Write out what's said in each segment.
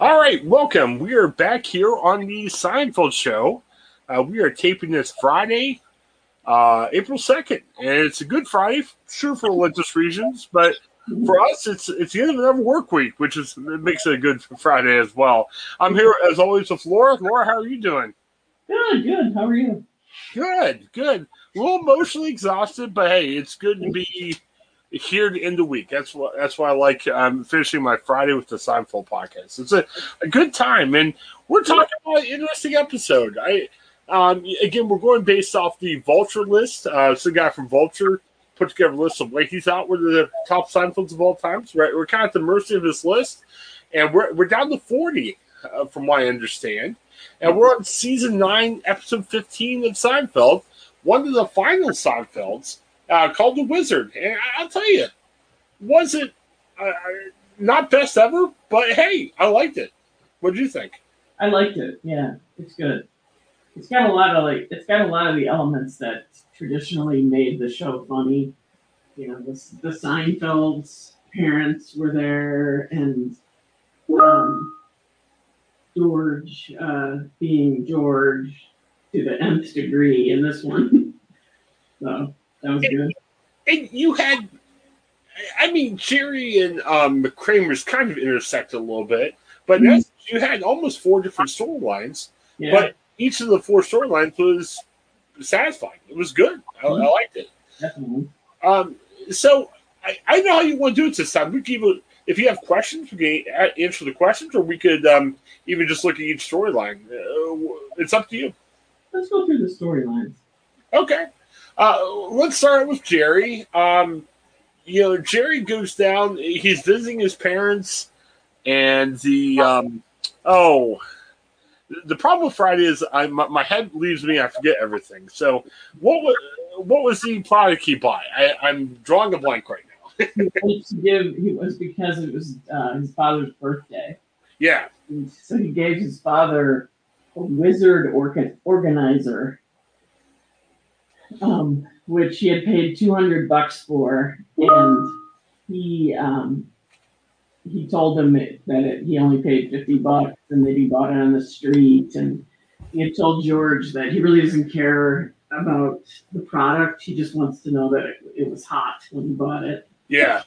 All right, welcome. We are back here on the Seinfeld show. Uh, we are taping this Friday, uh, April second, and it's a good Friday, sure for religious reasons, but for us, it's it's the end of another work week, which is it makes it a good Friday as well. I'm here as always with Laura. Laura, how are you doing? Good, good. How are you? Good, good. A little emotionally exhausted, but hey, it's good to be here to end the week. That's what that's why I like um, finishing my Friday with the Seinfeld podcast. It's a, a good time, and we're talking about an interesting episode. I um, again, we're going based off the Vulture list. Uh, some guy from Vulture put together a list of like he's out with the top Seinfelds of all times. Right, we're kind of at the mercy of this list, and we're we're down to forty, uh, from what I understand, and we're on season nine, episode fifteen of Seinfeld, one of the final Seinfelds uh, called The Wizard. And I'll tell you, was it uh, not best ever? But hey, I liked it. What do you think? I liked it. Yeah, it's good. It's got a lot of like, it's got a lot of the elements that traditionally made the show funny. You know, the, the Seinfeld's parents were there, and um, George uh, being George to the nth degree in this one. so that was and, good. And you had, I mean, Jerry and um, Kramer's kind of intersected a little bit, but mm-hmm. you had almost four different storylines. Yeah. But each of the four storylines was satisfying. It was good. I, mm-hmm. I liked it. Definitely. Um, so I, I know how you want to do it this time. We give it, if you have questions, we can answer the questions, or we could um, even just look at each storyline. Uh, it's up to you. Let's go through the storylines. Okay. Uh, let's start with Jerry. Um, you know, Jerry goes down. He's visiting his parents, and the um, oh, the problem with Friday is I my, my, head leaves me. I forget everything. So, what was what was the product he bought? I, am drawing a blank right now. he to give. He was because it was uh, his father's birthday. Yeah. So he gave his father a wizard organ, organizer um, which he had paid 200 bucks for, and he um, he told him that it, he only paid 50 bucks and that he bought it on the street. And he had told George that he really doesn't care about the product. He just wants to know that it, it was hot when he bought it. Yeah.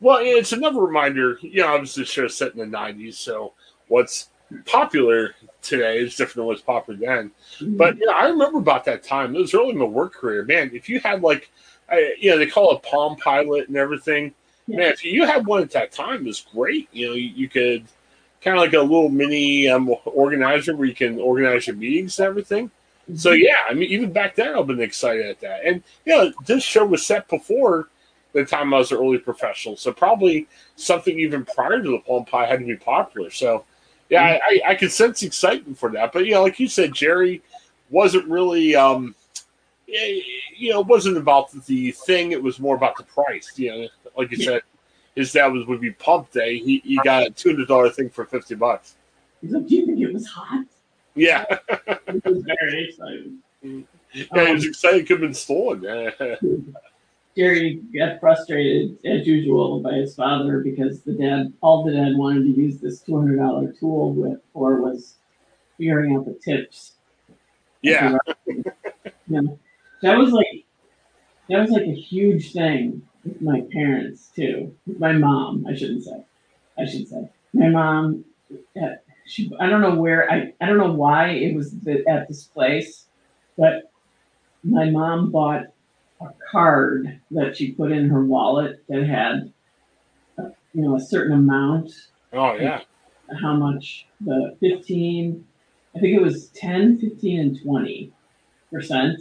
Well, it's another reminder, you know, obviously the show's set in the 90s. So what's popular today is different than what's popular then. Mm-hmm. But yeah, I remember about that time. It was early in my work career, man. If you had like, I, you know, they call it Palm Pilot and everything. Yeah. Man, if you had one at that time, it was great. You know, you, you could kind of like a little mini um, organizer where you can organize your meetings and everything. Mm-hmm. So yeah, I mean, even back then, I've been excited at that. And you know, this show was set before the time I was an early professional, so probably something even prior to the Palm Pie had to be popular. So yeah, I, I, I could sense excitement for that. But, you know, like you said, Jerry wasn't really, um, you know, it wasn't about the thing. It was more about the price. You know, like you said, his dad was would be pump day. He, he got a two hundred dollar thing for fifty bucks. He's like, "Do you think it was hot?" Yeah, he was very excited. Yeah, he was excited. It could have been stolen. Jerry got frustrated as usual by his father because the dad, all the dad wanted to use this two hundred dollar tool with for was figuring out the tips. Yeah. yeah. That was like that was like a huge thing with my parents too. With my mom, I shouldn't say. I should say. My mom uh, she I don't know where I I don't know why it was the, at this place, but my mom bought a card that she put in her wallet that had you know a certain amount. Oh yeah. how much? The 15 i think it was 10 15 and 20 percent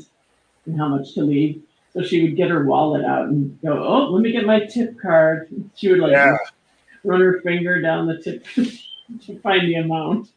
and how much to leave. So she would get her wallet out and go oh let me get my tip card. She would like Yeah. run her finger down the tip to find the amount.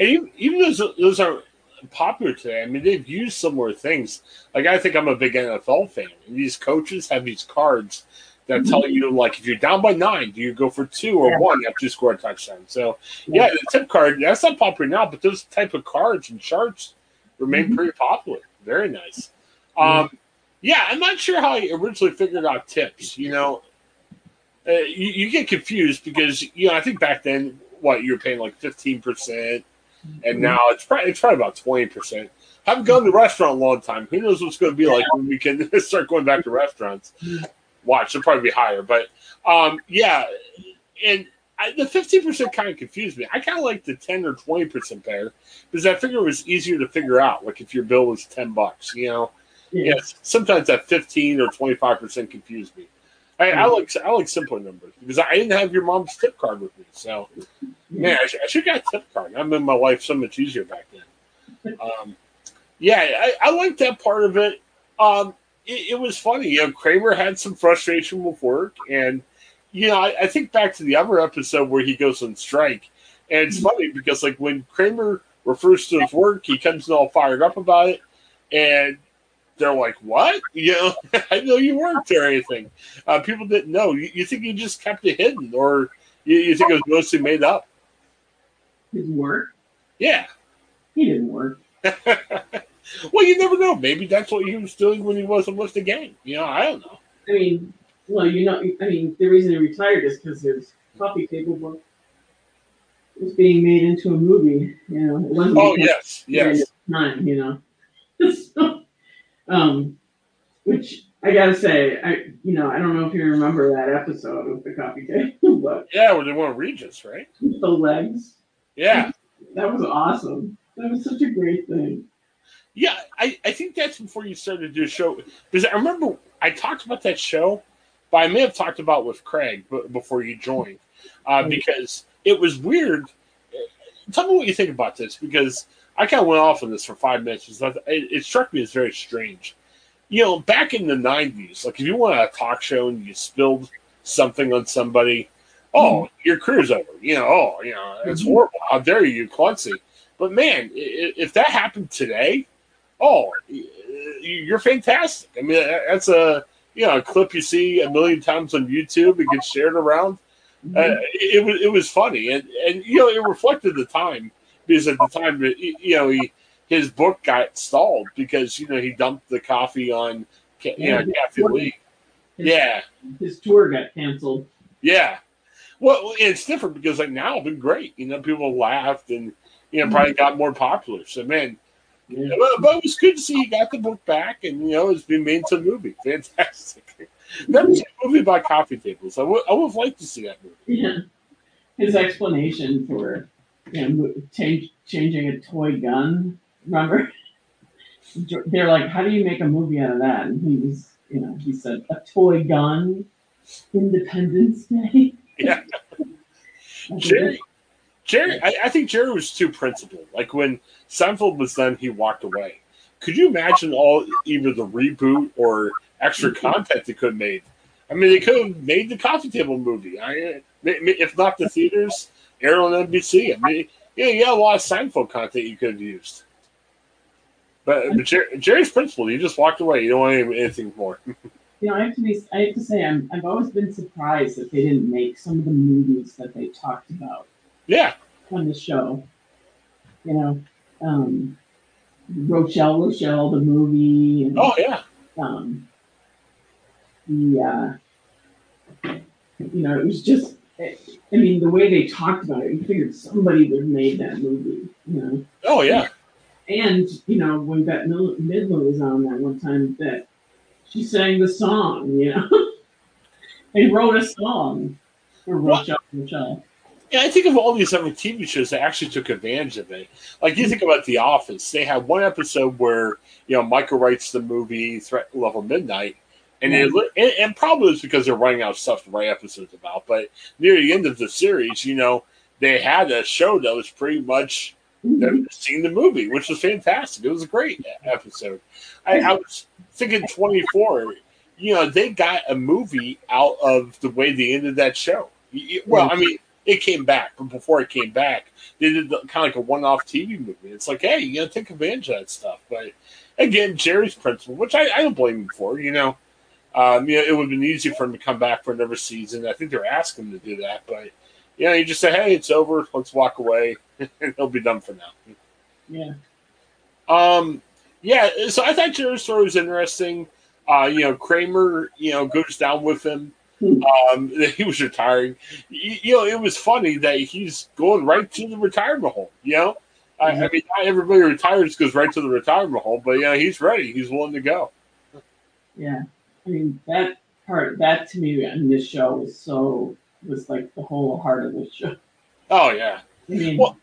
And even, even those those are popular today. I mean, they've used similar things. Like I think I'm a big NFL fan, and these coaches have these cards that tell you like if you're down by nine, do you go for two or Yeah. one after you score a touchdown? So yeah, the tip card that's not popular now, but those type of cards and charts remain Mhm. pretty popular. Very nice. Um, yeah, I'm not sure how I originally figured out tips. You know, uh, you, you get confused because you know I think back then what you were paying like 15 percent and now it's probably it's probably about twenty percent. Haven't gone to a restaurant in a long time. Who knows what's going to be like when we can start going back to restaurants? Watch, it'll probably be higher, but um, yeah, and I, the fifteen percent kind of confused me. I kind of like the ten or twenty percent better because I figured it was easier to figure out. Like if your bill was ten bucks, you know, yeah. yes. Sometimes that fifteen or twenty five percent confused me. I, I like I like simpler numbers because I didn't have your mom's tip card with me, so. Man, I should, I should have got a tip card. I made my life so much easier back then. Um, yeah, I, I like that part of it. Um, it. It was funny. You know, Kramer had some frustration with work, and you know, I, I think back to the other episode where he goes on strike, and it's funny because like when Kramer refers to his work, he comes in all fired up about it, and they're like, "What? You know, I know you worked or anything." Uh, people didn't know. You, you think he just kept it hidden, or you, you think it was mostly made up? His work Yeah. he didn't work well, you never know. Maybe that's what he was doing when he wasn't with the gang. You know, I don't know. i mean well you know i mean the reason he retired is because his coffee table book was being made into a movie you know it wasn't Oh yes, yes. time, you know. so, um, which I gotta say, I you know I don't know if you remember that episode of the coffee table, but Yeah, where they want Regis, right? the legs Yeah, that was awesome. That was such a great thing. yeah. I, I think that's before you started to do a show because I remember I talked about that show, but I may have talked about with Craig before you joined uh, because it was weird. Tell me what you think about this because I kind of went off on this for five minutes. because It, it struck me as very strange. You know, back in the '90s, like if you went on a talk show and you spilled something on somebody, oh, your career's over. You know, oh, you know, it's Mhm. horrible. How dare you, klutzy. But man, if that happened today, oh, you're fantastic. I mean, that's a you know a clip you see a million times on YouTube. It gets shared around. Uh, it, was it was funny, and and you know it reflected the time because at the time you know he his book got stalled because you know he dumped the coffee on you know Yeah. Kathie Lee. His, Yeah, his tour got canceled. yeah. Well, it's different because like now it's been great. You know, people laughed and you know probably got more popular. So man, but, but it was good to see he got the book back, and you know it's been made into a movie. Fantastic. That seen a movie about coffee tables. I would I would have liked to see that movie. Yeah. His explanation for you know, change, changing a toy gun. Remember? They're like, how do you make a movie out of that? And he was, you know, he said, a toy gun, Independence Day. Jerry, Jerry, I, I think Jerry was too principled. Like when Seinfeld was done, he walked away. Could you imagine all either the reboot or extra content they could have made? I mean, they could have made the coffee table movie. I, if not the theaters, air on NBC. I mean, yeah, you got a lot of Seinfeld content you could have used. But, but Jerry, Jerry's principled. He just walked away. You don't want anything more. You know, I have to be. I have to say, I'm. I've always been surprised that they didn't make some of the movies that they talked about Yeah, on the show. You know, um, Rochelle, Rochelle, the movie. And, Oh yeah. um, the uh, you know, it was just. I mean, the way they talked about it, you figured somebody would have made that movie. You know, Oh yeah. and you know, when Bette Midler was on that one time, that she sang the song. You know, they wrote a song for? Rochelle, Rochelle. Yeah, I think of all these other TV shows that actually took advantage of it. Like you think about The Office, they had one episode where you know Michael writes the movie Threat Level Midnight, and it, and, and probably it's because they're running out of stuff to write episodes about. But near the end of the series, you know, they had a show that was pretty much Mm-hmm. seeing the movie, which was fantastic. It was a great episode. I, I was thinking twenty four. You know, they got a movie out of the way they ended that show. Well, I mean, it came back, but before it came back, they did the, kind of like a one off TV movie. It's like, hey, you to take advantage of that stuff. But again, Jerry's principle, which I, I don't blame him for. You know, um, you know, it would have been easy for him to come back for another season. I think they're asking him to do that, but you know, you just say, hey, it's over. Let's walk away, he'll be done for now. Yeah. Um, yeah, so I thought Jerry's story was interesting. Uh, you know, Kramer, you know, goes down with him. Um, he was retiring. You, you know, it was funny that he's going right to the retirement home. You know, I, I mean, not everybody retires goes right to the retirement home, but yeah, he's ready. He's willing to go. Yeah. I mean that part that to me in this show was so was like the whole heart of the show. Oh yeah, I mean Well-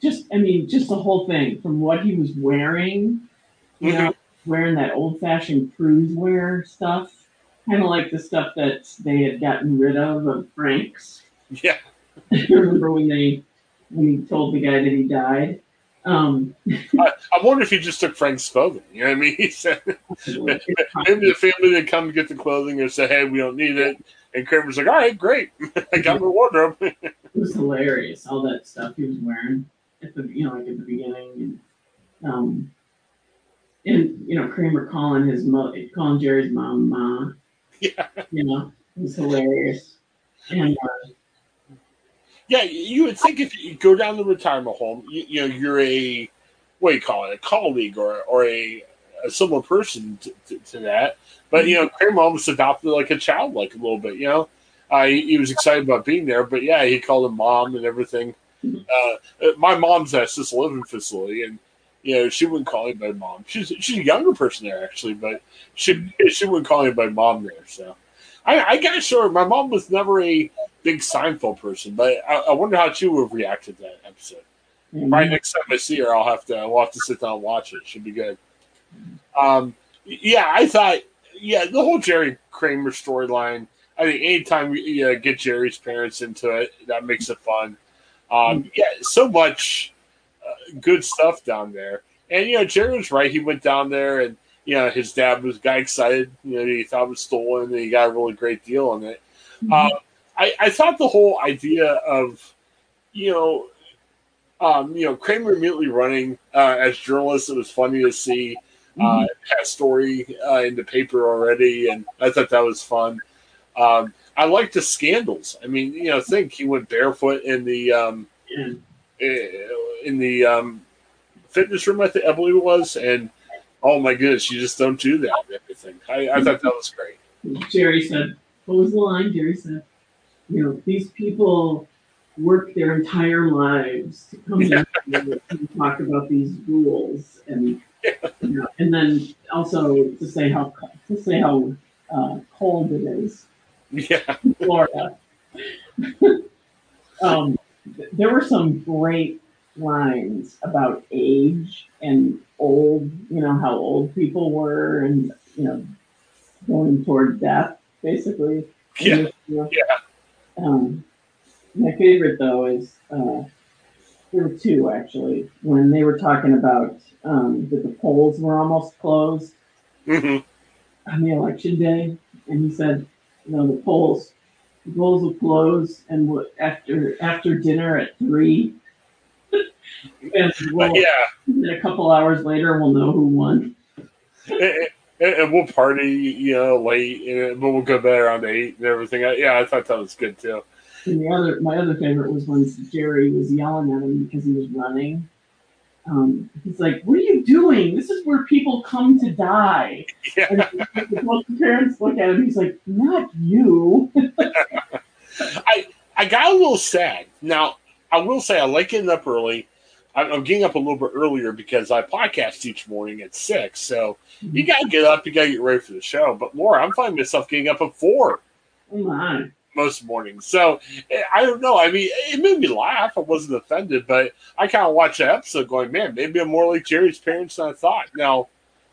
just I mean, just the whole thing from what he was wearing, you know, wearing that old fashioned cruise wear stuff. Kind of like the stuff that they had gotten rid of of Frank's. yeah. Remember when they when he told the guy that he died? Um, I, I wonder if he just took Frank's clothing. You know what I mean? He said maybe the family didn't come to get the clothing or say, "Hey, we don't need it." And Kramer's like, "All right, great. I got my wardrobe." It was hilarious, all that stuff he was wearing at the you know like at the beginning, and um, and you know Kramer calling his mo calling Jerry's mom ma, yeah. you know, it's hilarious. And uh, Yeah, you would think if you go down the retirement home, you, you know, you're a what do you call it, a colleague or or a, a similar person to, to, to that. But you know, Kramer almost adopted like a child, like a little bit. You know, uh, he, he was excited about being there, but yeah, he called him mom and everything. Uh, my mom's at assisted living facility, and you know, she wouldn't call anybody mom. She's she's a younger person there actually, but she she wouldn't call anybody mom there. So I, I gotta show her. My mom was never a big Seinfeld person, but I, I wonder how she would have reacted to that episode. and Right next time I see her, I'll have to we'll have to sit down and watch it. Should be good. Um, yeah, I thought yeah the whole Jerry Kramer storyline. I think anytime you know, get Jerry's parents into it, that makes it fun. Um, yeah, so much uh, good stuff down there. And you know, Jerry was right. He went down there, and you know, his dad was got excited. You know, he thought it was stolen, and he got a really great deal on it. Um, I, I thought the whole idea of, you know, um, you know, Kramer immediately running uh, as journalist. It was funny to see. Uh, had a story uh, in the paper already, and I thought that was fun. Um, I like the scandals. I mean, you know, think he went barefoot in the um, yeah. in the um, fitness room. I think I believe it was, and oh my goodness, you just don't do that. and Everything. I, I thought that was great. Jerry said, "What was the line?" Jerry said, "You know, these people work their entire lives to come here and talk about these rules, and you know, and then also to say how to say how uh, cold it is Yeah, Florida." um, there were some great lines about age and old. You know how old people were, and you know going toward death, basically. yeah, Yeah. Um, my favorite though is uh, there were two actually when they were talking about um, that the polls were almost closed hmm on the election day, and he said, you know, the polls the polls will close and we'll, after after dinner at three. and we'll, yeah. a couple hours later, we'll know who won. and, and- we'll party, you know, late, and, but we'll go bed around eight and everything. Yeah, I thought that was good too. And the other, my other favorite was when Jerry was yelling at him because he was running. Um, he's like, "What are you doing? This is where people come to die." Yeah, And the parents look at him. He's like, "Not you." I got a little sad. Now, I will say I like getting up early. I'm I'm getting up a little bit earlier because I podcast each morning at six. So you got to get up, you got to get ready for the show. But Laura, I'm finding myself getting up at four. Oh my! Most mornings. So eh, I don't know. I mean, it made me laugh. I wasn't offended, but I kind of watched the episode going, man, maybe I'm more like Jerry's parents than I thought. Now,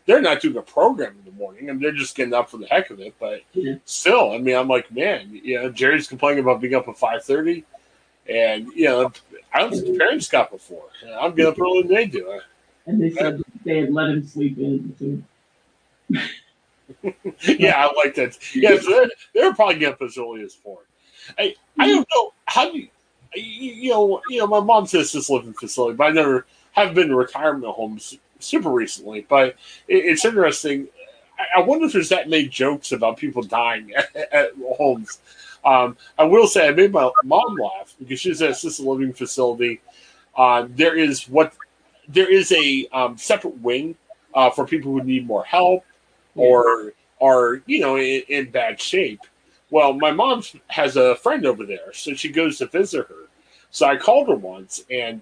they're not doing a program in the morning and they're just getting up for the heck of it. But still, I mean, I'm like, man, you know, Jerry's complaining about being up at 5.30 and, you know, I don't think the parents got before. I'm getting up earlier than they do. And they said they had let him sleep in too. yeah, I like that. Yeah, so they're, they're probably getting early as four. I I don't know how do you, you know you know my mom says living facility, but I never have been to retirement homes super recently. But it, it's interesting. I, I wonder if there's that many jokes about people dying at, at homes. Um, I will say I made my mom laugh because she's at assisted living facility. Uh, there is what there is a um, separate wing uh, for people who need more help or are you know in, in bad shape. Well, my mom has a friend over there, so she goes to visit her. So I called her once, and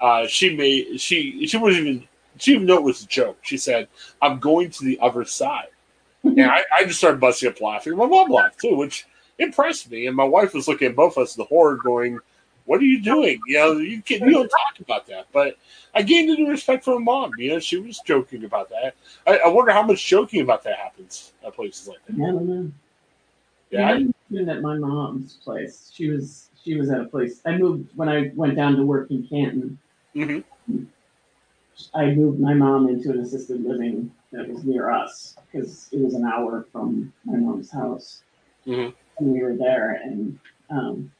uh, she made she she wasn't even she didn't even know it was a joke. She said, "I'm going to the other side," and I, I just started busting up laughing. My mom laughed too, which impressed me. And my wife was looking at both of us in the horror, going, "What are you doing? You know, you can you don't talk about that." But I gained a new respect for my mom. You know, she was joking about that. I, I wonder how much joking about that happens at places like that. I don't know. Yeah, I- Yeah, even at my mom's place, she was she was at a place. I moved when I went down to work in Canton. Mhm. I moved my mom into an assisted living that was near us because it was an hour from my mom's house, Mhm. and we were there. And um,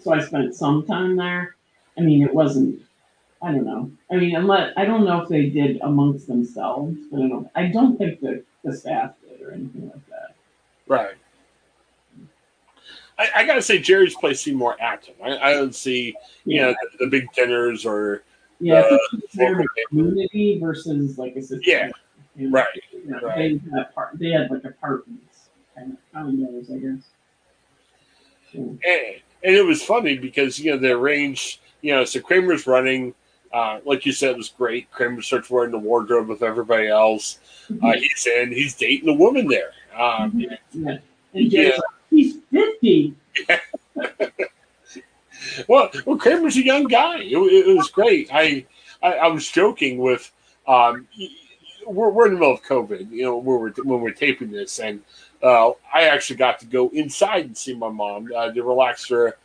so I spent some time there. I mean, it wasn't. I don't know. I mean, unless I don't know if they did amongst themselves, but I don't. I don't think that the staff did or anything like that. Right. I, I gotta say, Jerry's place seemed more active. I, I don't see, you know, the, the big dinners or Yeah, I uh, think it's more of local a paper. community versus like a. Yeah, right, you know, right. They had part, they had like apartments kind of condos, I guess. Yeah. and, and it was funny because you know they arranged, you know, so Kramer's running. Uh, like you said, it was great. Kramer starts wearing the wardrobe with everybody else. Uh, he's in. He's dating a woman there. Um, Yeah. And Yeah. Jerry's like, he's fifty. Well, well, Kramer's a young guy. It, it was great. I, I I was joking with, um, we're, we're in the middle of COVID, you know, when we're when we're taping this, and uh, I actually got to go inside and see my mom. Uh, they relaxed their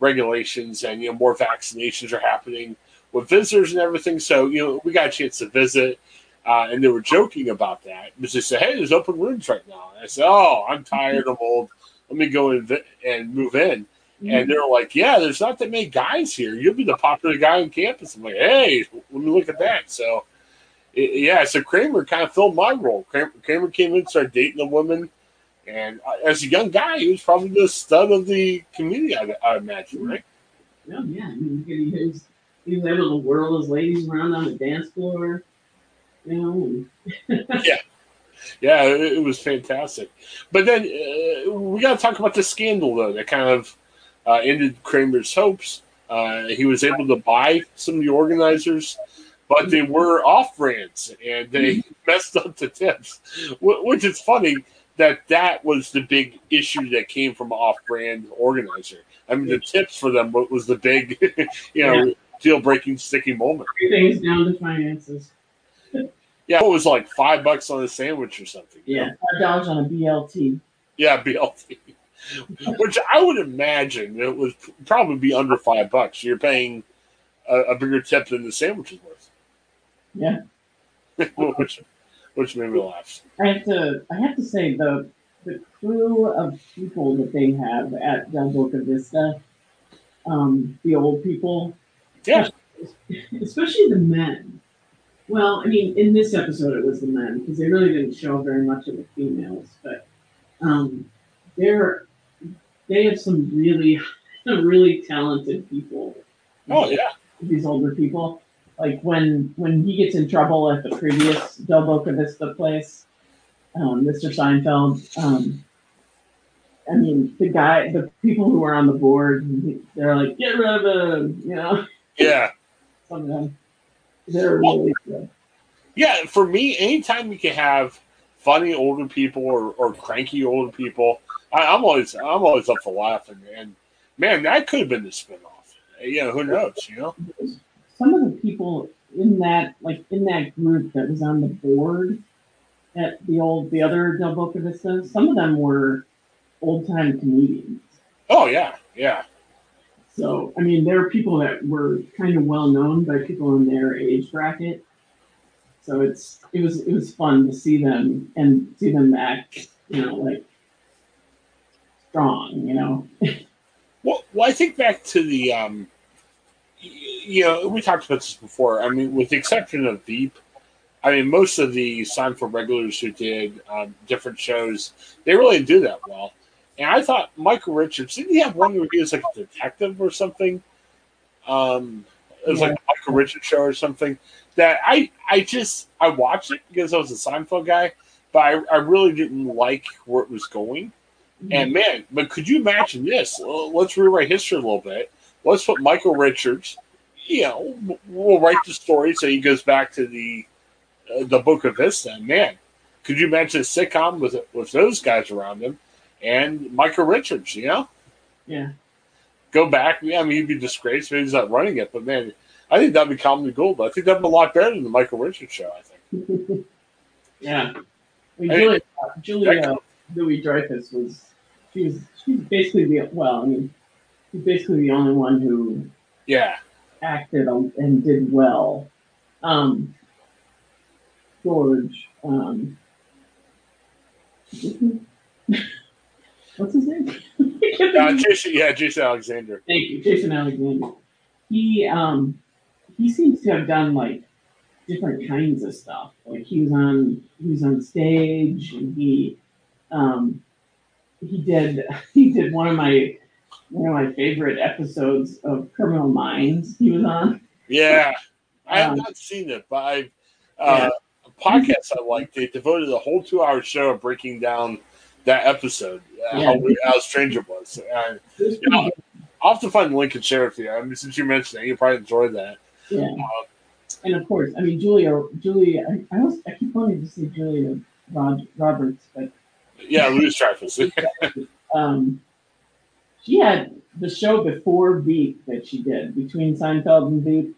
regulations, and you know, more vaccinations are happening with visitors and everything. So you know, we got a chance to visit. Uh, and they were joking about that because they said, "Hey, there's open rooms right now." And I said, "Oh, I'm tired. I'm old. Let me go and, vi- and move in." And they're like, "Yeah, there's not that many guys here. You'll be the popular guy on campus." I'm like, "Hey, let me look at that." So, yeah, so Kramer kind of filled my role. Kramer, Kramer came in, started dating a woman, and uh, as a young guy, he was probably the stud of the community. I, I imagine, right? Oh, yeah, I mean, he was, he was able to whirl his ladies around on the dance floor. You know, and Yeah, it, it was fantastic. But then uh, we got to talk about the scandal, though, that kind of uh, ended Kramer's hopes. Uh, he was able to buy some of the organizers, but they were off brands and they messed up the tips, which is funny that that was the big issue that came from off brand organizer. I mean, the tips for them was the big, you know, deal breaking, sticky moment. everything's down to finances. Yeah, it was like five bucks on a sandwich or something. Yeah, five dollars on a BLT. Yeah, BLT. Which I would imagine it would probably be under five bucks. You're paying a, a bigger tip than the sandwich is worth. Yeah. which, which made me laugh. I have to I have to say the the crew of people that they have at Del Boca Vista, um, the old people, Yeah. especially the men. Well, I mean, in this episode it was the men because they really didn't show very much of the females, but um, they're they have some really really talented people. Oh yeah, these older people. Like when when he gets in trouble at the previous Del Boca Vista place, um, Mr. Seinfeld. Um, I mean, the guy, the people who are on the board, they're like, get rid of him, you know. yeah, Some of them, they're really good. yeah. For me, anytime you can have funny older people or, or cranky older people, I, am always I'm always up for laughing, and man, that could have been the spinoff. You know, who knows? You know, some of the people in that like in that group that was on the board at the old the other Del Boca Vista, some of them were old time comedians. Oh yeah, yeah. So I mean, there are people that were kind of well known by people in their age bracket. So it's it was it was fun to see them and see them act, you know, like strong, you know. well, well, I think back to the um, you know, we talked about this before. I mean, with the exception of Veep, I mean, most of the Seinfeld regulars who did um, different shows, they really didn't do that well. And I thought Michael Richards didn't he have one where he was like a detective or something? Um, it was yeah. like a Michael Richards show or something. That I I just I watched it because I was a Seinfeld guy, but I, I really didn't like where it was going. Mm-hmm. And man, but could you imagine this? Let's rewrite history a little bit. Let's put Michael Richards. You know, we'll write the story so he goes back to the uh, the Boca Vista. And man, could you imagine a sitcom with with those guys around him? and Michael Richards, you know? Yeah. Go back. Yeah, I mean, he'd be disgraced. Maybe he's not running it, but man, I think that'd be comedy gold. But I think that'd be a lot better than the Michael Richards show, I think. yeah. I mean, Julia, Julia Louis Dreyfus was, she was, she's basically the, well, I mean, she's basically the only one who yeah acted and did well. Um, George, um, What's his name? uh, Jason, yeah, Jason Alexander. Thank you, Jason Alexander. He um he seems to have done like different kinds of stuff. Like he was on he was on stage and he um he did he did one of my one of my favorite episodes of Criminal Minds he was on. Yeah. I have um, not seen it, but I've uh, yeah. podcast I like. They devoted a whole two hour show of breaking down that episode, uh, yeah. how, how, strange it was. Uh, you know, I'll have to find the link and share it with you. I mean, since you mentioned it, you probably enjoyed that. Yeah. Uh, and of course, I mean, Julia, Julia, I, I, was, I keep wanting to say Julia Rod, Roberts, but. Yeah, Louis Dreyfus. um, she had the show before Veep that she did, between Seinfeld and Veep,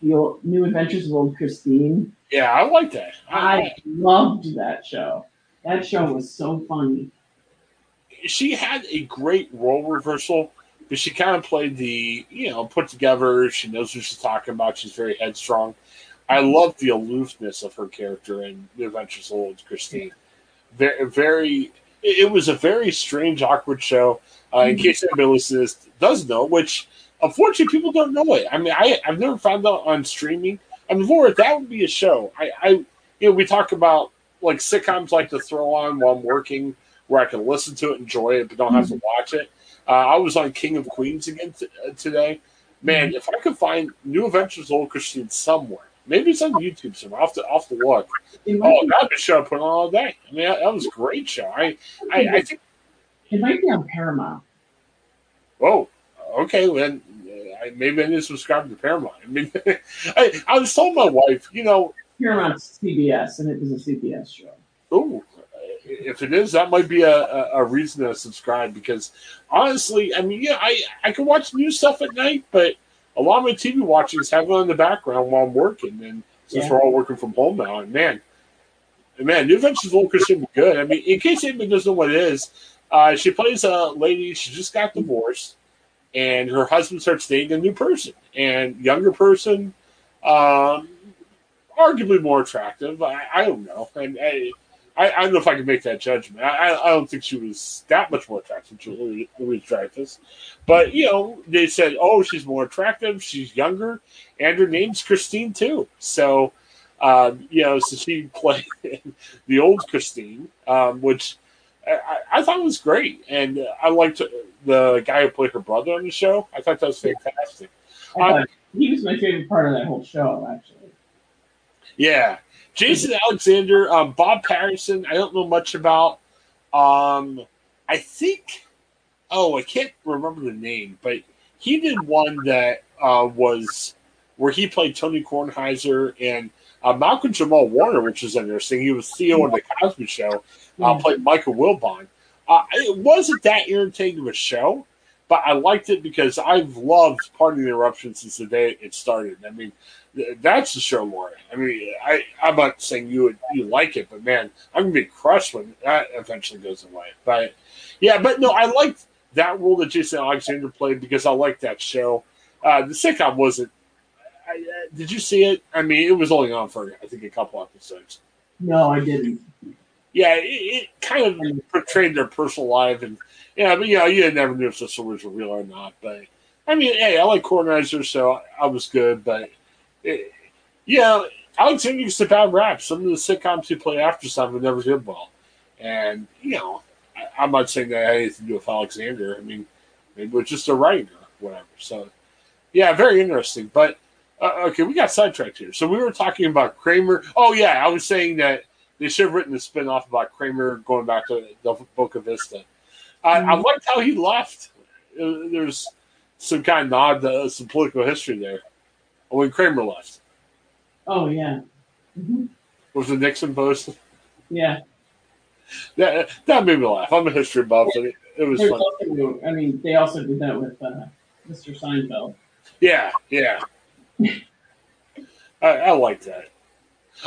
the old, New Adventures of Old Christine. Yeah, I like that. I, I loved that show. That show was so funny. She had a great role reversal, but she kind of played the, you know, put together. She knows what she's talking about. She's very headstrong. I love the aloofness of her character in The Adventures of Old Christine. Very, very, it was a very strange, awkward show. Uh, in mm-hmm. case anybody listening does know, which unfortunately people don't know it. I mean, I, I've never found out on streaming. I mean, Laura, that would be a show. I, I, you know, we talk about like sitcoms like to throw on while I'm working, where I can listen to it, enjoy it, but don't have to mm-hmm. watch it. Uh, I was on King of Queens again t- uh, today. Man, mm-hmm. if I could find New Adventures of Old Christine somewhere, maybe it's on YouTube somewhere. Off the off the look. Oh, a show I put on all day. I mean, that, that was a great show. I, I, I think it might be on Paramount. Oh, okay. Then uh, maybe I need to subscribe to Paramount. I mean, I, I was told my wife, you know, Paramount CBS, and it was a CBS show. Oh, if it is, that might be a, a, reason to subscribe because honestly, I mean, yeah, I, I can watch new stuff at night, but a lot of my TV watching is on in the background while I'm working. And since yeah. we're all working from home now, and man, and man, New Adventures of Old Christine good. I mean, in case anybody doesn't know what it is, uh, she plays a lady, she just got divorced, and her husband starts dating a new person and younger person. Um, arguably more attractive. I, I don't know. And I, I, I, don't know if I can make that judgment. I, I don't think she was that much more attractive to Louis, Louis Dreyfus. But, you know, they said, oh, she's more attractive. She's younger. And her name's Christine, too. So, um, you know, so she played the old Christine, um, which I, I, thought was great. And I liked the guy who played her brother on the show. I thought that was fantastic. Um, he was my favorite part of that whole show, actually. Yeah, Jason Alexander, um, Bob Patterson. I don't know much about. Um, I think. Oh, I can't remember the name, but he did one that uh, was where he played Tony Kornheiser and uh, Malcolm Jamal Warner, which is interesting. He was Theo on the Cosby Show. Uh, played Michael Wilbon. Uh, it wasn't that irritating of a show, but I liked it because I've loved Pardon the Interruption since the day it started. I mean, that's the show, Laura. I mean, I, I'm not saying you would you like it, but man, I'm gonna be crushed when that eventually goes away. But yeah, but no, I liked that role that Jason Alexander played because I liked that show. Uh, the sitcom wasn't. I, uh, did you see it? I mean, it was only on for I think a couple episodes. No, I didn't. Yeah, it, it kind of portrayed their personal life, and yeah, but yeah, you never knew if the stories were real or not. But I mean, hey, I like Kornheiser, so I was good. But it, yeah, Alexander used to bad rap. Some of the sitcoms he played after stuff never did well, and you know, I, am not saying that had anything to do with Alexander. I mean, maybe it was just a writer or whatever. So yeah, very interesting. But uh, okay, we got sidetracked here. So we were talking about Kramer. Oh yeah, I was saying that they should have written a spin-off about Kramer going back to the Boca Vista. I, mm-hmm. I liked how he left. Uh, there's some kind of nod to some political history there when Kramer left. Oh yeah. Mm-hmm. Was the Nixon post? Yeah. That that made me laugh. I'm a history buff, but it, it was fun. Also, I mean, they also did that with uh, Mr. Seinfeld. Yeah, yeah. I, I like that.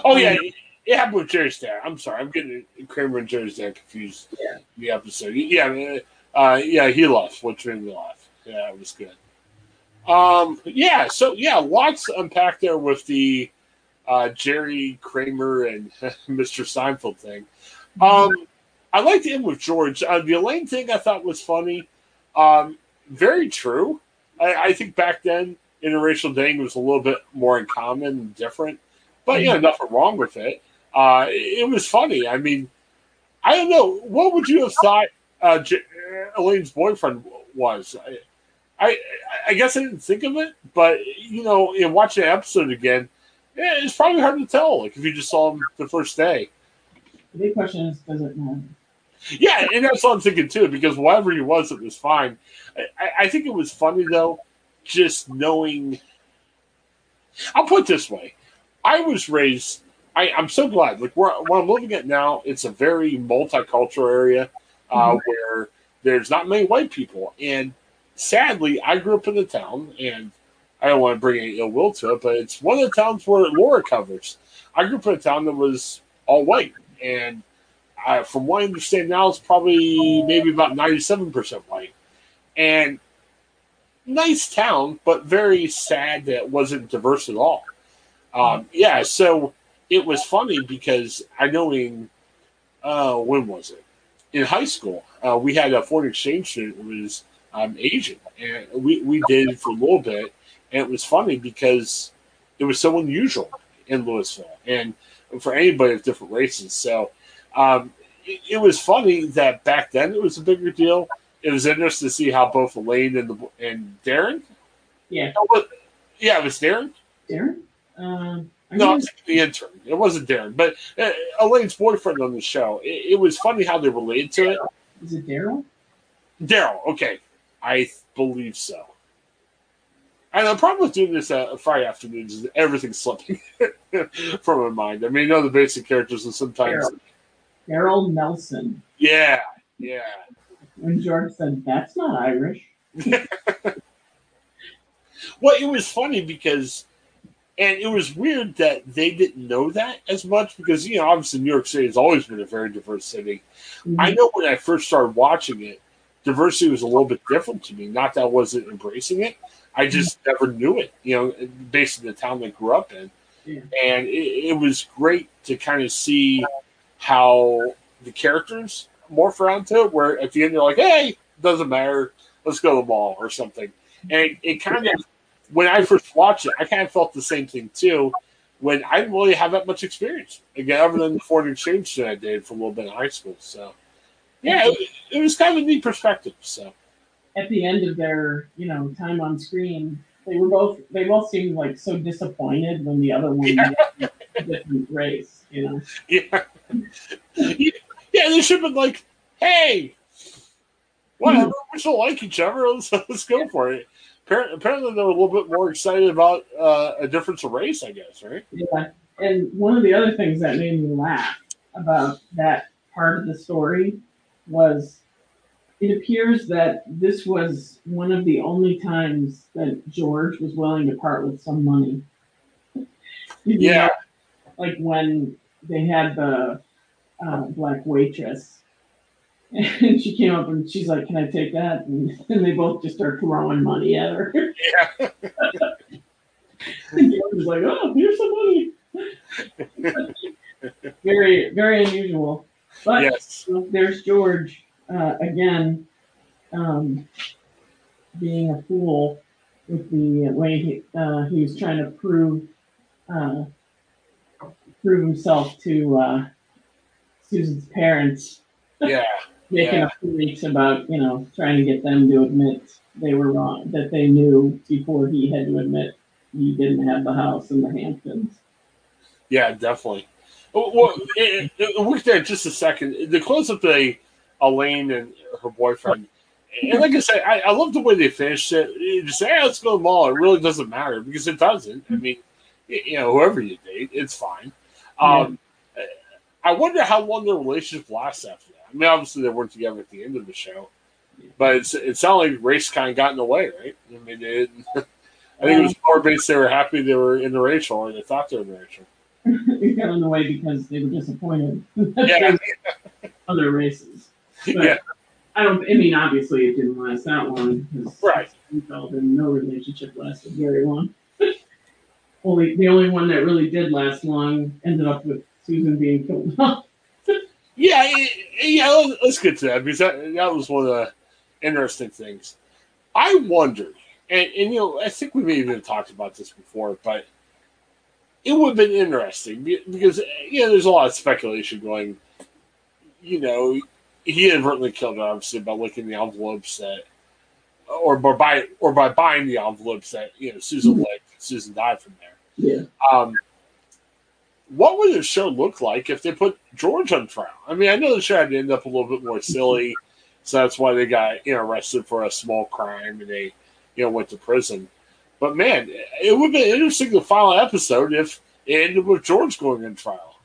Oh yeah, it happened with Jerry Stan. I'm sorry, I'm getting Kramer and Jerry Stan confused. Yeah. The episode. Yeah, uh, yeah, he left, which made me laugh. Yeah, it was good. Um, yeah, so yeah, lots to unpack there with the uh, Jerry Kramer and Mr. Seinfeld thing. Um, I like to end with George. Uh, the Elaine thing I thought was funny. Um, very true. I, I, think back then interracial dating was a little bit more in common and different, but yeah, mm-hmm. nothing wrong with it. Uh, it was funny. I mean, I don't know. What would you have thought uh, J- Elaine's boyfriend was? I, I, I guess I didn't think of it, but you know, in watching the episode again, yeah, it's probably hard to tell. Like if you just saw him the first day. The big question is, does it matter? Yeah, and that's what I'm thinking too. Because whatever he was, it was fine. I, I think it was funny though, just knowing. I'll put it this way: I was raised. I, I'm so glad. Like where, what I'm living at now, it's a very multicultural area uh, mm-hmm. where there's not many white people, and sadly, I grew up in the town, and I don't want to bring any ill will to it, but it's one of the towns where Laura covers. I grew up in a town that was all white, and I, from what I understand now, it's probably maybe about 97% white. And nice town, but very sad that it wasn't diverse at all. Um, yeah, so it was funny because I know in, uh, when was it? In high school, uh, we had a foreign exchange student who was um, Asian, and we, we did for a little bit, and it was funny because it was so unusual in Louisville and for anybody of different races. So um, it, it, was funny that back then it was a bigger deal. It was interesting to see how both Elaine and the and Darren. Yeah. yeah, it was Darren. Darren. Um, no, the intern. It wasn't Darren, but uh, Elaine's boyfriend on the show. It, it was funny how they related to it. Is it Daryl? Daryl. Okay, I believe so. And the problem with doing this uh, Friday afternoons is everything's slipping from my mind. I mean, I know the basic characters, and sometimes Harold Nelson. Yeah, yeah. When George said, "That's not Irish." well, it was funny because, and it was weird that they didn't know that as much because you know, obviously, New York City has always been a very diverse city. Mm-hmm. I know when I first started watching it, diversity was a little bit different to me. Not that I wasn't embracing it, I mm-hmm. just never knew it, you know, based on the town I grew up in. Yeah. And it, it, was great to kind of see how the characters morph around to it, where at the end you're like, hey, doesn't matter, let's go to the mall or something. And it, it kind of, when I first watched it, I kind of felt the same thing too. When I didn't really have that much experience, again, other than the foreign exchange that I did for a little bit in high school. So, yeah, it, it was kind of a neat perspective. So, at the end of their you know time on screen, they were both they both seemed like so disappointed when the other one yeah. different race. You know. Yeah. yeah, they should have been like, "Hey, whatever, we still like each other. Let's let's go for it." Apparently, they were a little bit more excited about uh, a difference of race, I guess, right? Yeah, and one of the other things that made me laugh about that part of the story was it appears that this was one of the only times that George was willing to part with some money. Yeah. know, like when they had the uh, black waitress, and she came up and she's like, "Can I take that?" And, and they both just start throwing money at her. Yeah. and George was like, "Oh, here's some money." very, very unusual. But yes. there's George uh, again, um, being a fool with the way he, uh, he was trying to prove uh, prove himself to uh, Susan's parents, Yeah. making Yeah. a point about you know trying to get them to admit they were wrong, that they knew before he had to admit he didn't have the house in the Hamptons. Yeah, definitely. Well, well, it, it, get there in just a second. The close up the Elaine and her boyfriend, and like I said, I, I love the way they finished it. You just say, hey, let's go to the mall. It really doesn't matter because it doesn't. I mean, you know, whoever you date, it's fine. Um, I wonder how long their relationship lasts after that. I mean, obviously they weren't together at the end of the show, but it's, it sounded like race kind of got in the way, right? I mean, it, I think it was more based they were happy they were in the racial or they thought they were in the racial. it got in the way because they were disappointed. Yeah. other races. But Yeah. I don't. I mean, obviously, it didn't last that long. Because Right. We felt that no relationship lasted very long. only the only one that really did last long ended up with Susan being killed off. Yeah, yeah. let's- Let's get to that because that, that was one of the interesting things. I wondered, and, and you know, I think we may have even talked about this before, but it would have been interesting because you know, there's a lot of speculation going. You know, he inadvertently killed her, obviously, by licking the envelopes that, or by or by buying the envelopes that you know Susan licked. Susan died from there. Yeah. Um, what would the show look like if they put George on trial? I mean, I know the show had to end up a little bit more silly, so that's why they got you know arrested for a small crime and they you know went to prison. But man, it would have been interesting the final episode if it ended with George going on trial.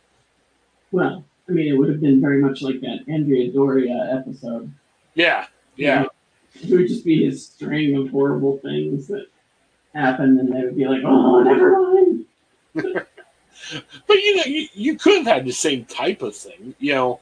Well, I mean, it would have been very much like that Andrea Doria episode. Yeah, yeah, It would just be his string of horrible things that happened, and they would be like, "Oh, never mind." but you know, you, you could have had the same type of thing. You know,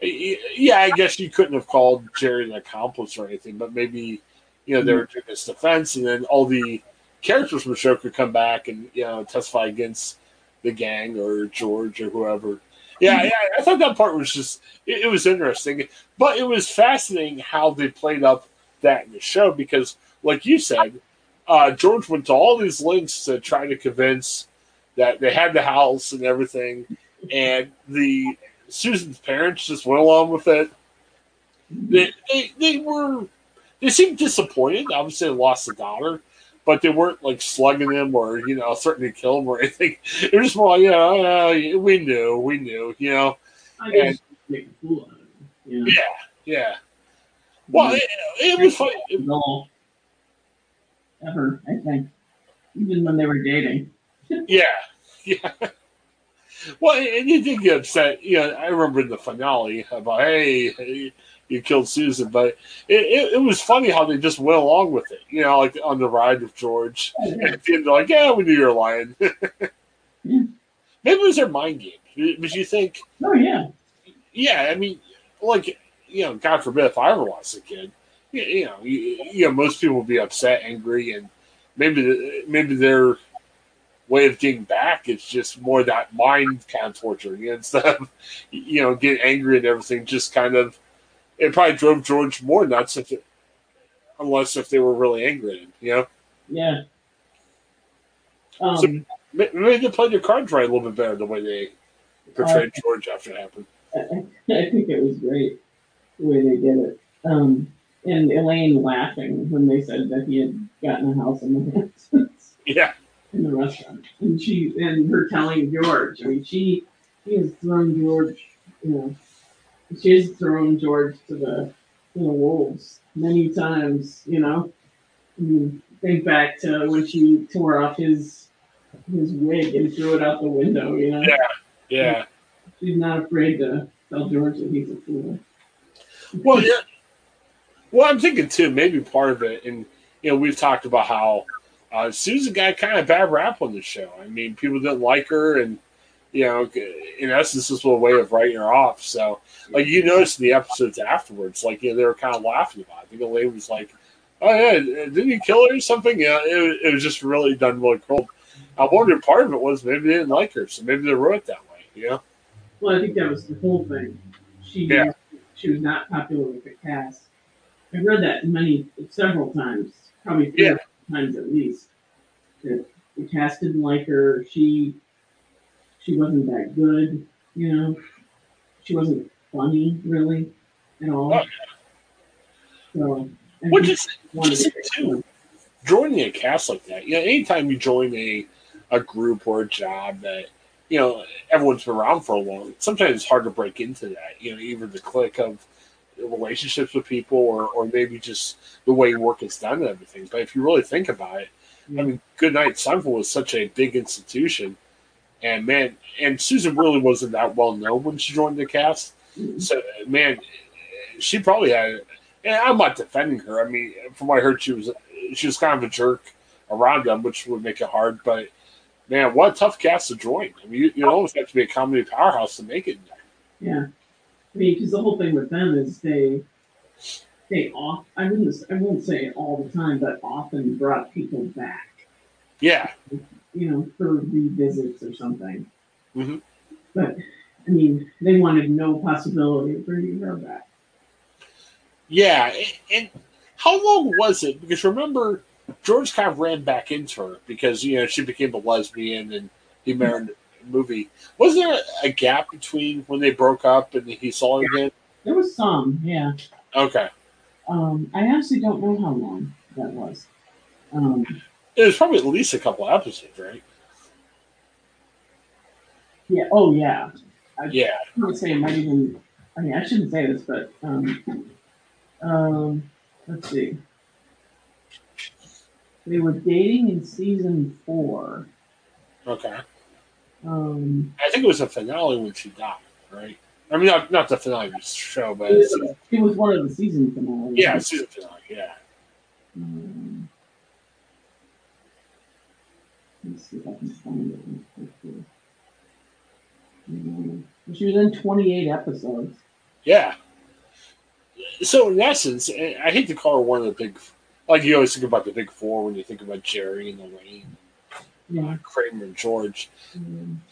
yeah, I guess you couldn't have called Jerry an accomplice or anything, but maybe you know they were mm-hmm. doing this defense, and then all the characters from the show could come back and you know testify against the gang or George or whoever. Yeah, yeah, I thought that part was just it, it was interesting, but it was fascinating how they played up that in the show because, like you said, uh, George went to all these links to try to convince that they had the house and everything, and the Susan's parents just went along with it. They, they, they were they seemed disappointed. Obviously, they lost a daughter, but they weren't like slugging him or you know threatening to kill him or anything. It was just more like, you know, uh, we knew, we knew, you know. I guess make a fool out of him. You know? Yeah, yeah. Well, it, it was funny. No. Ever, I think. Even when they were dating. Yeah, yeah. Well, and you did get upset. You know, I remember in the finale about, hey, hey, you killed Susan, but it, it, it was funny how they just went along with it. You know, like on the ride with George. And at the end, they're like, yeah, we knew you were lying. Yeah. Maybe it was their mind game. But you think, Oh yeah. yeah, I mean, like, you know, God forbid if I ever lost a kid, you, you know, you, you know, most people would be upset, angry, and maybe the, maybe their way of getting back is just more that mind kind of torture. You know, instead of you know getting angry and everything, just kind of it probably drove George more nuts if it, unless if they were really angry at him. You know, Yeah. Um, So- maybe they played their cards right a little bit better the way they portrayed George after it happened. I, think it was great the way they did it. Um, and Elaine laughing when they said that he had gotten a house in the Yeah, in the restaurant, and she and her telling George. I mean, she she has thrown George, you know, she has thrown George to the to the wolves many times. You know, I mean, think back to when she tore off his his wig and threw it out the window. You know, Yeah. yeah. she's not afraid to tell George that he's a fool. Well, yeah. Well, I'm thinking too, maybe part of it, and you know, we've talked about how uh, Susan got kind of bad rap on the show. I mean, people didn't like her, and you know, in essence, this was a way of writing her off. So, like you noticed in the episodes afterwards, like you know, they were kind of laughing about. it. I think Elaine was like, "Oh yeah, didn't you kill her or something?" Yeah, it, it was just really done really cool. I wondered part of it was maybe they didn't like her, so maybe they wrote it that way. You know? Well, I think that was the whole thing. She Yeah. she was not popular with the cast. I read that many several times, probably Yeah. times at least. That the cast didn't like her. She she wasn't that good, you know. She wasn't funny really at all. Oh. So Which is just to- too. joining a cast like that, you know, anytime you join a a group or a job that you know everyone's been around for a long, sometimes it's hard to break into that. You know, either the click of relationships with people or or maybe just the way work is done and everything. But if you really think about it, I mean, Goodnight Seinfeld was such a big institution, and man, and Susan really wasn't that well known when she joined the cast. Mm-hmm. So man, she probably had. And I'm not defending her. I mean, from what I heard, she was she was kind of a jerk around them, which would make it hard. But man, what a tough cast to join. I mean, you, you almost have to be a comedy powerhouse to make it. Yeah, I mean, because the whole thing with them is they they off. I wouldn't I won't say all the time, but often brought people back. Yeah, You know, for revisits or something. Mhm. But I mean, they wanted no possibility of bringing her back. yeah. And, and how long was it? Because remember, George kind of ran back into her because you know she became a lesbian and he married a movie. Was there a gap between when they broke up and he saw her again? There was some, yeah. Okay, Um, I actually don't know how long that was. Um, it was probably at least a couple episodes, right? yeah. Oh, yeah. Yeah. I would say it might even. I mean, I shouldn't say this, but um, um, let's see. They were dating in season four. Okay. Um, I think it was a finale when she died, right? I mean, not, not the finale of the show, but it, was, it was one of the season finales. yeah, season finale. Yeah. Um, see if I can find it. real. Um, She was in 28 episodes. Yeah. So in essence, I hate to call her one of the big, like you always think about the big four when you think about Jerry and Elaine, Yeah. uh, Kramer and George. Um,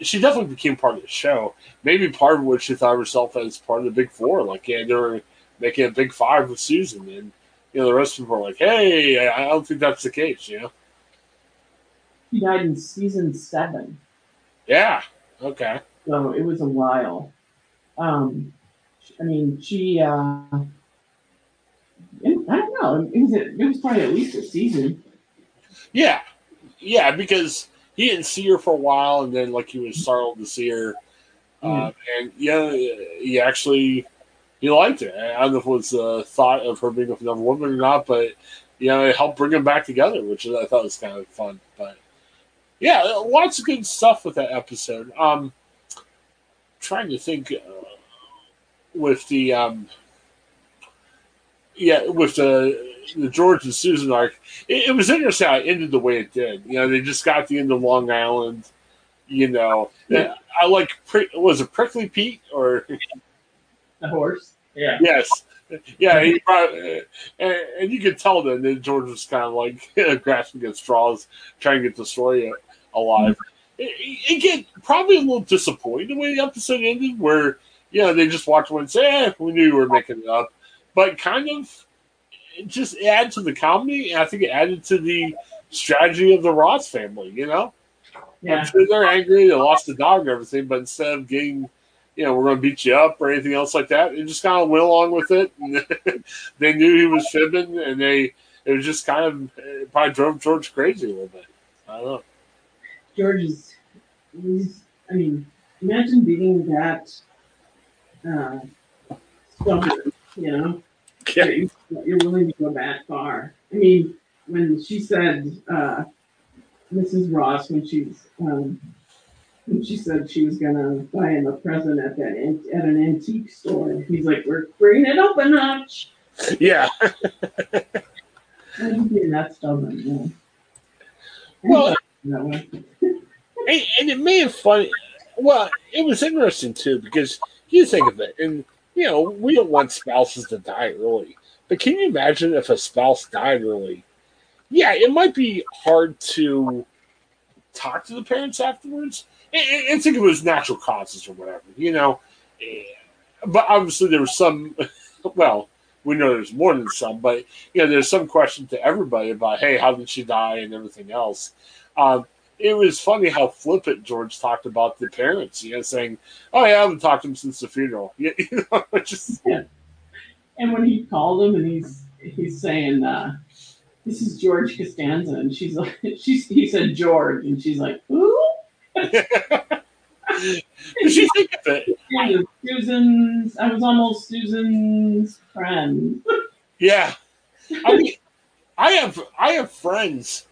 She definitely became part of the show. Maybe part of what she thought of herself as part of the big four. Like, yeah, they were making a big five with Susan, and you know the rest of them were like, "Hey, I don't think that's the case." You know? She died in season seven. Yeah. Okay. So it was a while. Um, I mean, she. Uh, it, I don't know. It was. It was probably at least a season. Yeah, yeah, because he didn't see her for a while, and then like he was startled to see her, uh, and yeah, he actually he liked it. I don't know if it was the thought of her being with another woman or not, but you know, it helped bring them back together, which I thought was kind of fun. But yeah, lots of good stuff with that episode. Um, trying to think uh, with the um, yeah, with the the George and Susan arc, it, it was interesting how it ended the way it did. You know, they just got the end of Long Island. You know, Yeah. I like was it Prickly Pete or The horse. Yeah. yes, yeah, he brought, and, and you could tell then that George was kind of like grasping at straws, trying to get the story alive. It get probably a little disappointed the way the episode ended, where you know they just watched one and say, eh, "We knew you were making it up," but kind of just add to the comedy, and I think it added to the strategy of the Ross family. You know, Yeah. I'm sure they're angry, they lost the dog and everything, but instead of getting, you know, we're going to beat you up or anything else like that, It just kind of went along with it. And they knew he was fibbing, and they it was just kind of it probably drove George crazy a little bit. I don't know. George is, he's, I mean, imagine being that uh, stubborn, you know, that you- that you're willing to go that far. I mean, when she said, uh, Mrs. Ross, when she's, um, And she said she was gonna buy him a present at that an- at an antique store. He's like, "We're bringing it up a notch." Yeah. And yeah, that's stubborn. Yeah. Well- that and, and it made it funny. Well, it was interesting too because you think of it, and you know we don't want spouses to die early, but can you imagine if a spouse died early? Yeah, it might be hard to talk to the parents afterwards and, and- and think of it as natural causes or whatever, you know. Eh, But obviously, there was some. Well, we know there's more than some, but you know, there's some question to everybody about, hey, how did she die and everything else. Um, it was funny how flippant George talked about the parents, you know, saying, "Oh yeah, I haven't talked to him since the funeral." You you know, just And when he called him and he's he's saying, uh, "This is George Costanza," and she's like, she's he said George, and she's like, "Who?" Did you think of it? Susan's. I was almost Susan's friend. Yeah, I mean, I have I have friends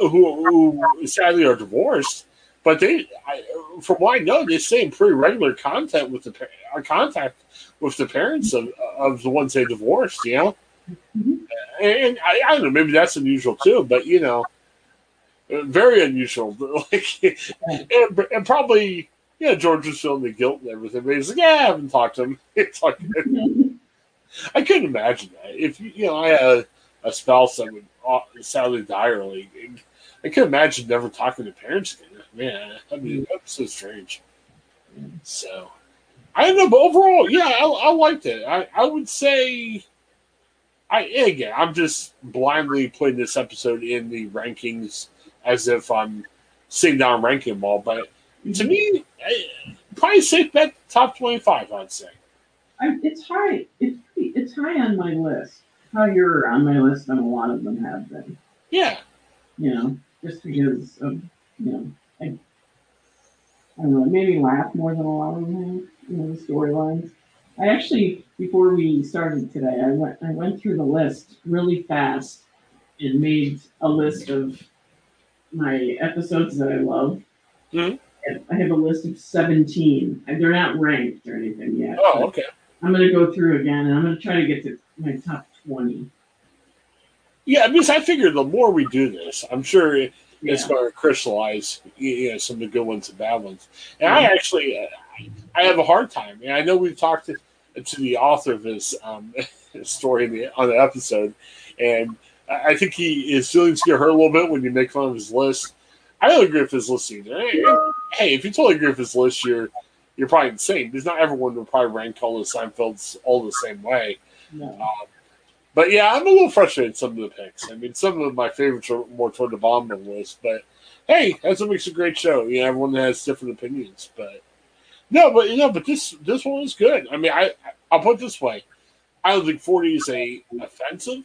who, who sadly are divorced, but they, I, from what I know, they stay in pretty regular contact with the uh, contact with the parents of of the ones they divorced. You know, Mhm. and I, I don't know, maybe that's unusual too, but you know, very unusual. Like, and, and probably. Yeah, George was feeling the guilt and everything, but he's like, "Yeah, I haven't talked to him." It's like, I couldn't imagine that. If you know, I had a, a spouse that would uh, sadly die early, I couldn't imagine never talking to parents again. Man, I mean, that's so strange. So, I don't know, but overall, yeah, I, I liked it. I, I would say, I again, I'm just blindly putting this episode in the rankings as if I'm sitting down ranking them all. But to me, I, probably safe bet top 25, I'd say. I, it's high. It's it's high on my list. How you're on my list, and a lot of them have been. Yeah. You know, just because of you know, I, I don't know, it made me laugh more than a lot of them have. You know, the storylines. I actually, before we started today, I went I went through the list really fast and made a list of my episodes that I love. Mhm. I have a list of seventeen. They're not ranked or anything yet. Oh, okay. I'm gonna go through again, and I'm gonna try to get to my top twenty. Yeah, because I figure the more we do this, I'm sure it, it's going to crystallize you know, some of the good ones and bad ones. And I actually, uh, I have a hard time. And I know we've talked to, to the author of this um, story in the, on the episode, and I I think he his feelings get hurt a little bit when you make fun of his list. I don't agree with his list either. Hey, hey, if you totally agree with his list, you're you're probably insane. Because not everyone will probably rank all the Seinfelds all the same way. No. But yeah, I'm a little frustrated with some of the picks. I mean, some of my favorites are more toward the bottom of the list. But hey, that's what makes a great show. You know, everyone has different opinions. But no, but you know, but this this one is good. I mean, I I'll put it this way: I don't think 40 is a offensive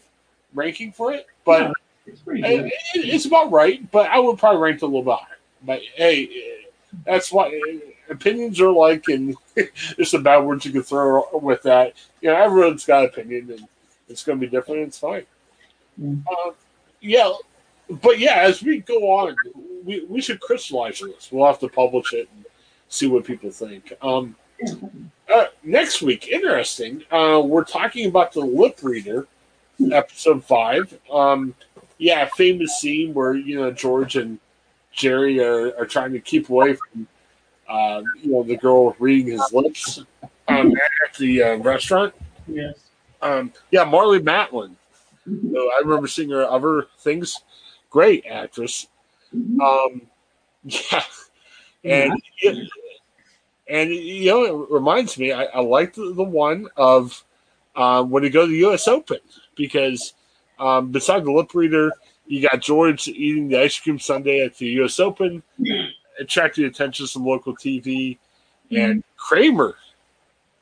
ranking for it, but No, it's it, it- it's about right. But I would probably rank it a little bit higher. But hey, that's why opinions are like, and there's some bad words you can throw with that. You know, everyone's got opinion, and it's going to be different. It's fine. Mm. Uh, yeah, but yeah, as we go on, we, we should crystallize this. We'll have to publish it and see what people think. Um, uh, next week, interesting. Uh, we're talking about the lip reader, episode five. Um, yeah, famous scene where you know George and Jerry are, are trying to keep away from uh, you know the girl reading his lips um, at the uh, restaurant. Yes. Um, yeah, Marlee Matlin. So I remember seeing her other things. Great actress. Um, yeah, and and you know it reminds me. I, I like the, the one of um, when you go to the U.S. Open because um, beside the lip reader, you got George eating the ice cream sundae at the U.S. Open, attracted attention of some local TV, and Kramer.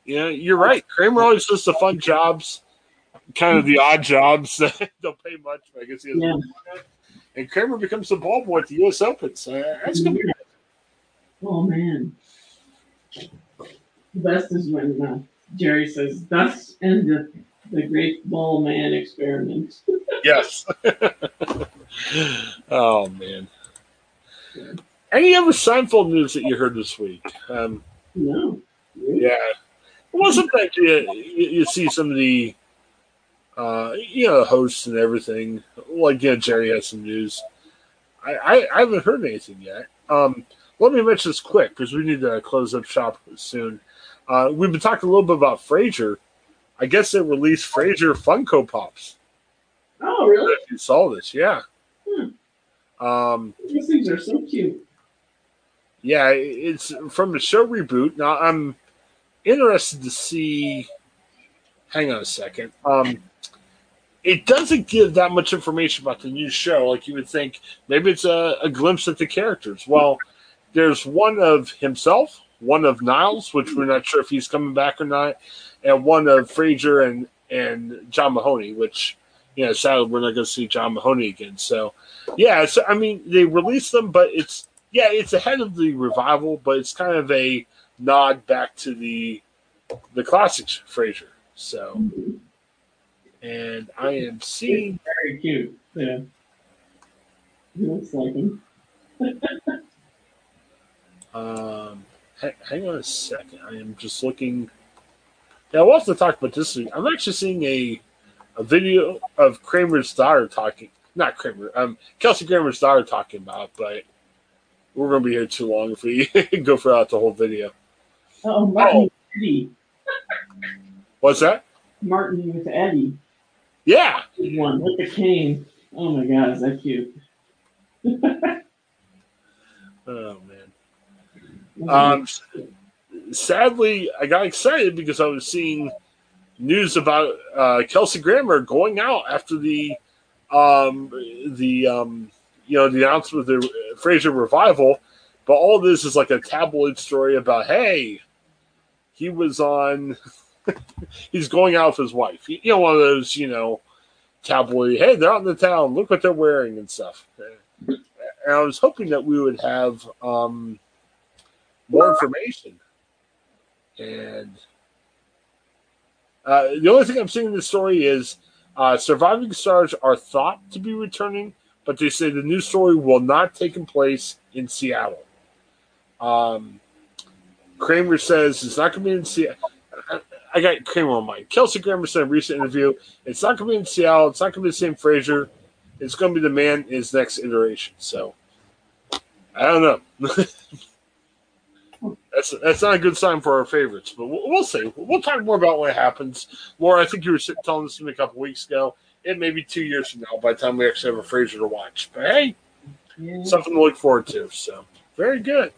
You know, you're right. Kramer always does the fun jobs, kind of the odd jobs that don't pay much. But I guess he has Yeah. and Kramer becomes the ball boy at the U.S. Open. So that's gonna be Oh man. The best is when uh, Jerry says, "Thus endeth the great ball man experiment." yes. oh man. Any other Seinfeld news that you heard this week? Um, No. yeah, it wasn't you, you, you see some of the, uh, you know, hosts and everything. Like, you know, Jerry has some news. I, I, I haven't heard anything yet. Um, let me mention this quick because we need to close up shop soon. Uh, we've been talking a little bit about Frasier. I guess they released Frasier Funko Pops. Oh, really? If you saw this, yeah. Hmm. Um, These things are so cute. yeah, it's from the show reboot. Now I'm interested to see. Hang on a second. Um, it doesn't give that much information about the new show. Like you would think, maybe it's a, a glimpse at the characters. Well, there's one of himself, one of Niles, which we're not sure if he's coming back or not, and one of Frasier and and John Mahoney, which you know, sadly we're not going to see John Mahoney again. So, yeah, so I mean, they released them, but it's yeah, it's ahead of the revival, but it's kind of a nod back to the the classics Frasier. So, and I am seeing Very cute. Yeah. He looks like him. Um, ha- hang on a second. I am just looking. Yeah, we'll have to talk about this. I'm actually seeing a a video of Kramer's daughter talking. Not Kramer. Um, Kelsey Grammer's daughter talking about, it, but we're gonna be here too long if we go throughout the whole video. Oh, Martin Eddie. What's that? Martin with Eddie. Yeah, One with the cane. Oh my god, is that cute? Oh man. Um, sadly, I got excited because I was seeing news about uh, Kelsey Grammer going out after the um, the um, you know the announcement of the Frasier revival. But all this is like a tabloid story about hey, he was on. he's going out with his wife. You know, one of those you know tabloid. Hey, they're out in the town. Look what they're wearing and stuff. And I was hoping that we would have um, more information. And uh, the only thing I'm seeing in this story is uh, surviving stars are thought to be returning, but they say the new story will not take place in Seattle. Um, Kramer says it's not going to be in Seattle. I got Kramer on mine. Kelsey Grammer said in a recent interview, it's not going to be in Seattle. It's not going to be the same Frasier. It's going to be the man in his next iteration. So I don't know. that's that's not a good sign for our favorites, but we'll, we'll see. We'll talk more about what happens. Laura, I think you were telling us to me a couple weeks ago. It may be two years from now by the time we actually have a Frasier to watch. But hey, Yeah. something to look forward to. So very good.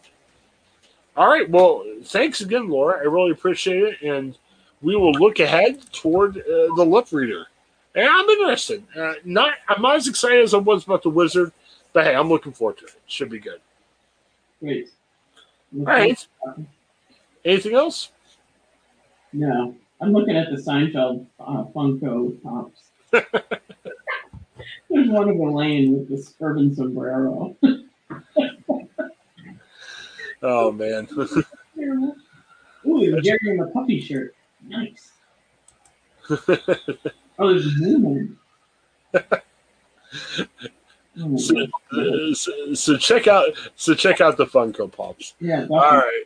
All right. Well, thanks again, Laura. I really appreciate it, and we will look ahead toward uh, the lip reader. And I'm interested. Uh, not I'm not as excited as I was about the wizard, but hey, I'm looking forward to it. Should be good. Great. All right. Anything else? No, I'm looking at the Seinfeld uh, Funko Pops. There's one of Elaine with this urban sombrero. Oh man. Ooh, Jerry in the puppy shirt. Nice. Oh, there's a Newman. Oh, so, so, so check out so check out the Funko Pops. yeah, All right.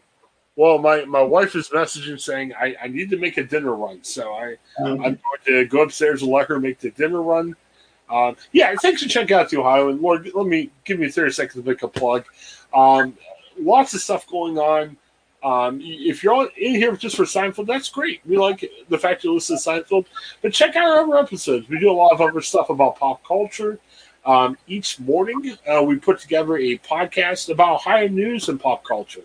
Well, my, my wife is messaging saying I, I need to make a dinner run, so I Um, I'm going to go upstairs and let her make the dinner run. Um, yeah, thanks for checking out the Ohio. And Lord, let me give me 30 seconds to make a plug. Um, lots of stuff going on. Um, if you're in here just for Seinfeld, that's great. We like the fact you listen to Seinfeld. But check out our other episodes. We do a lot of other stuff about pop culture. Um, each morning, uh, we put together a podcast about Ohio news and pop culture.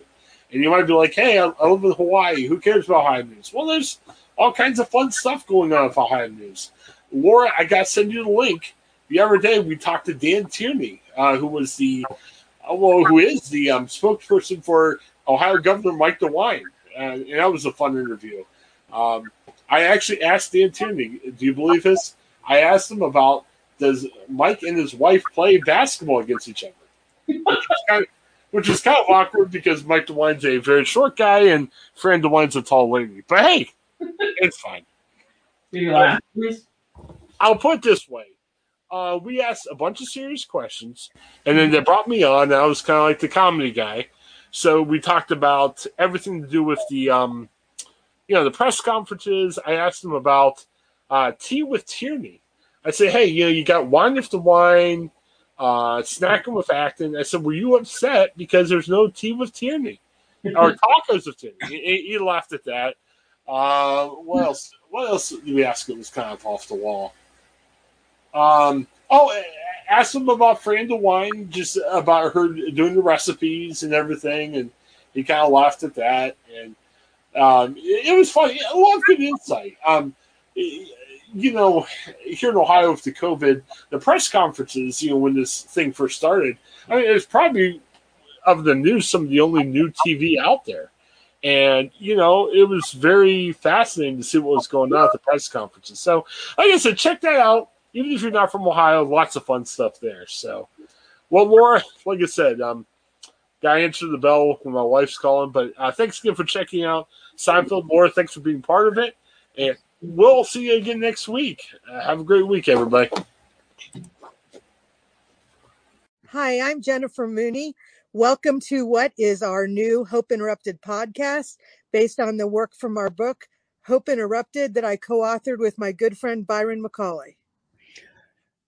And you might be like, hey, I, I live in Hawaii. Who cares about Ohio news? Well, there's all kinds of fun stuff going on with Ohio news. Laura, I got to send you the link. The other day, we talked to Dan Tierney, uh, who was the, well, who is the um, spokesperson for Ohio Governor Mike DeWine. Uh, and that was a fun interview. Um, I actually asked Dan Tierney, do you believe this? I asked him about does Mike and his wife play basketball against each other? Which is kind of, which kind of awkward because Mike DeWine's a very short guy and Fran DeWine's a tall lady. But hey, it's fine. do you laugh, please? I'll put it this way. Uh, we asked a bunch of serious questions, and then they brought me on. And I was kind of like the comedy guy, so we talked about everything to do with the, um, you know, the press conferences. I asked them about uh, tea with Tierney. I said, hey, you know, you got wine with DeWine, uh, snacking with Acton. I said, were you upset because there's no tea with Tierney or tacos with Tierney? He, he laughed at that. Uh, what else? What else did we ask It was kind of off the wall? Um, oh, ask him about Fran DeWine, just about her doing the recipes and everything, and he kind of laughed at that, and um, it, it, was funny. A lot of good insight. Um, you know, here in Ohio with the COVID, the press conferences, you know, when this thing first started, I mean, it's probably of the news some of the only new TV out there. And, you know, it was very fascinating to see what was going on at the press conferences. So, like I said, check that out even if you're not from Ohio, lots of fun stuff there. So, well, Laura, like I said, um, to answer the bell when my wife's calling. But uh, thanks again for checking out Seinfeld. Laura, thanks for being part of it. And we'll see you again next week. Uh, have a great week, everybody. Hi, I'm Jennifer Mooney. Welcome to what is our new Hope Interrupted podcast based on the work from our book, Hope Interrupted, that I co authored with my good friend Byron McCauley.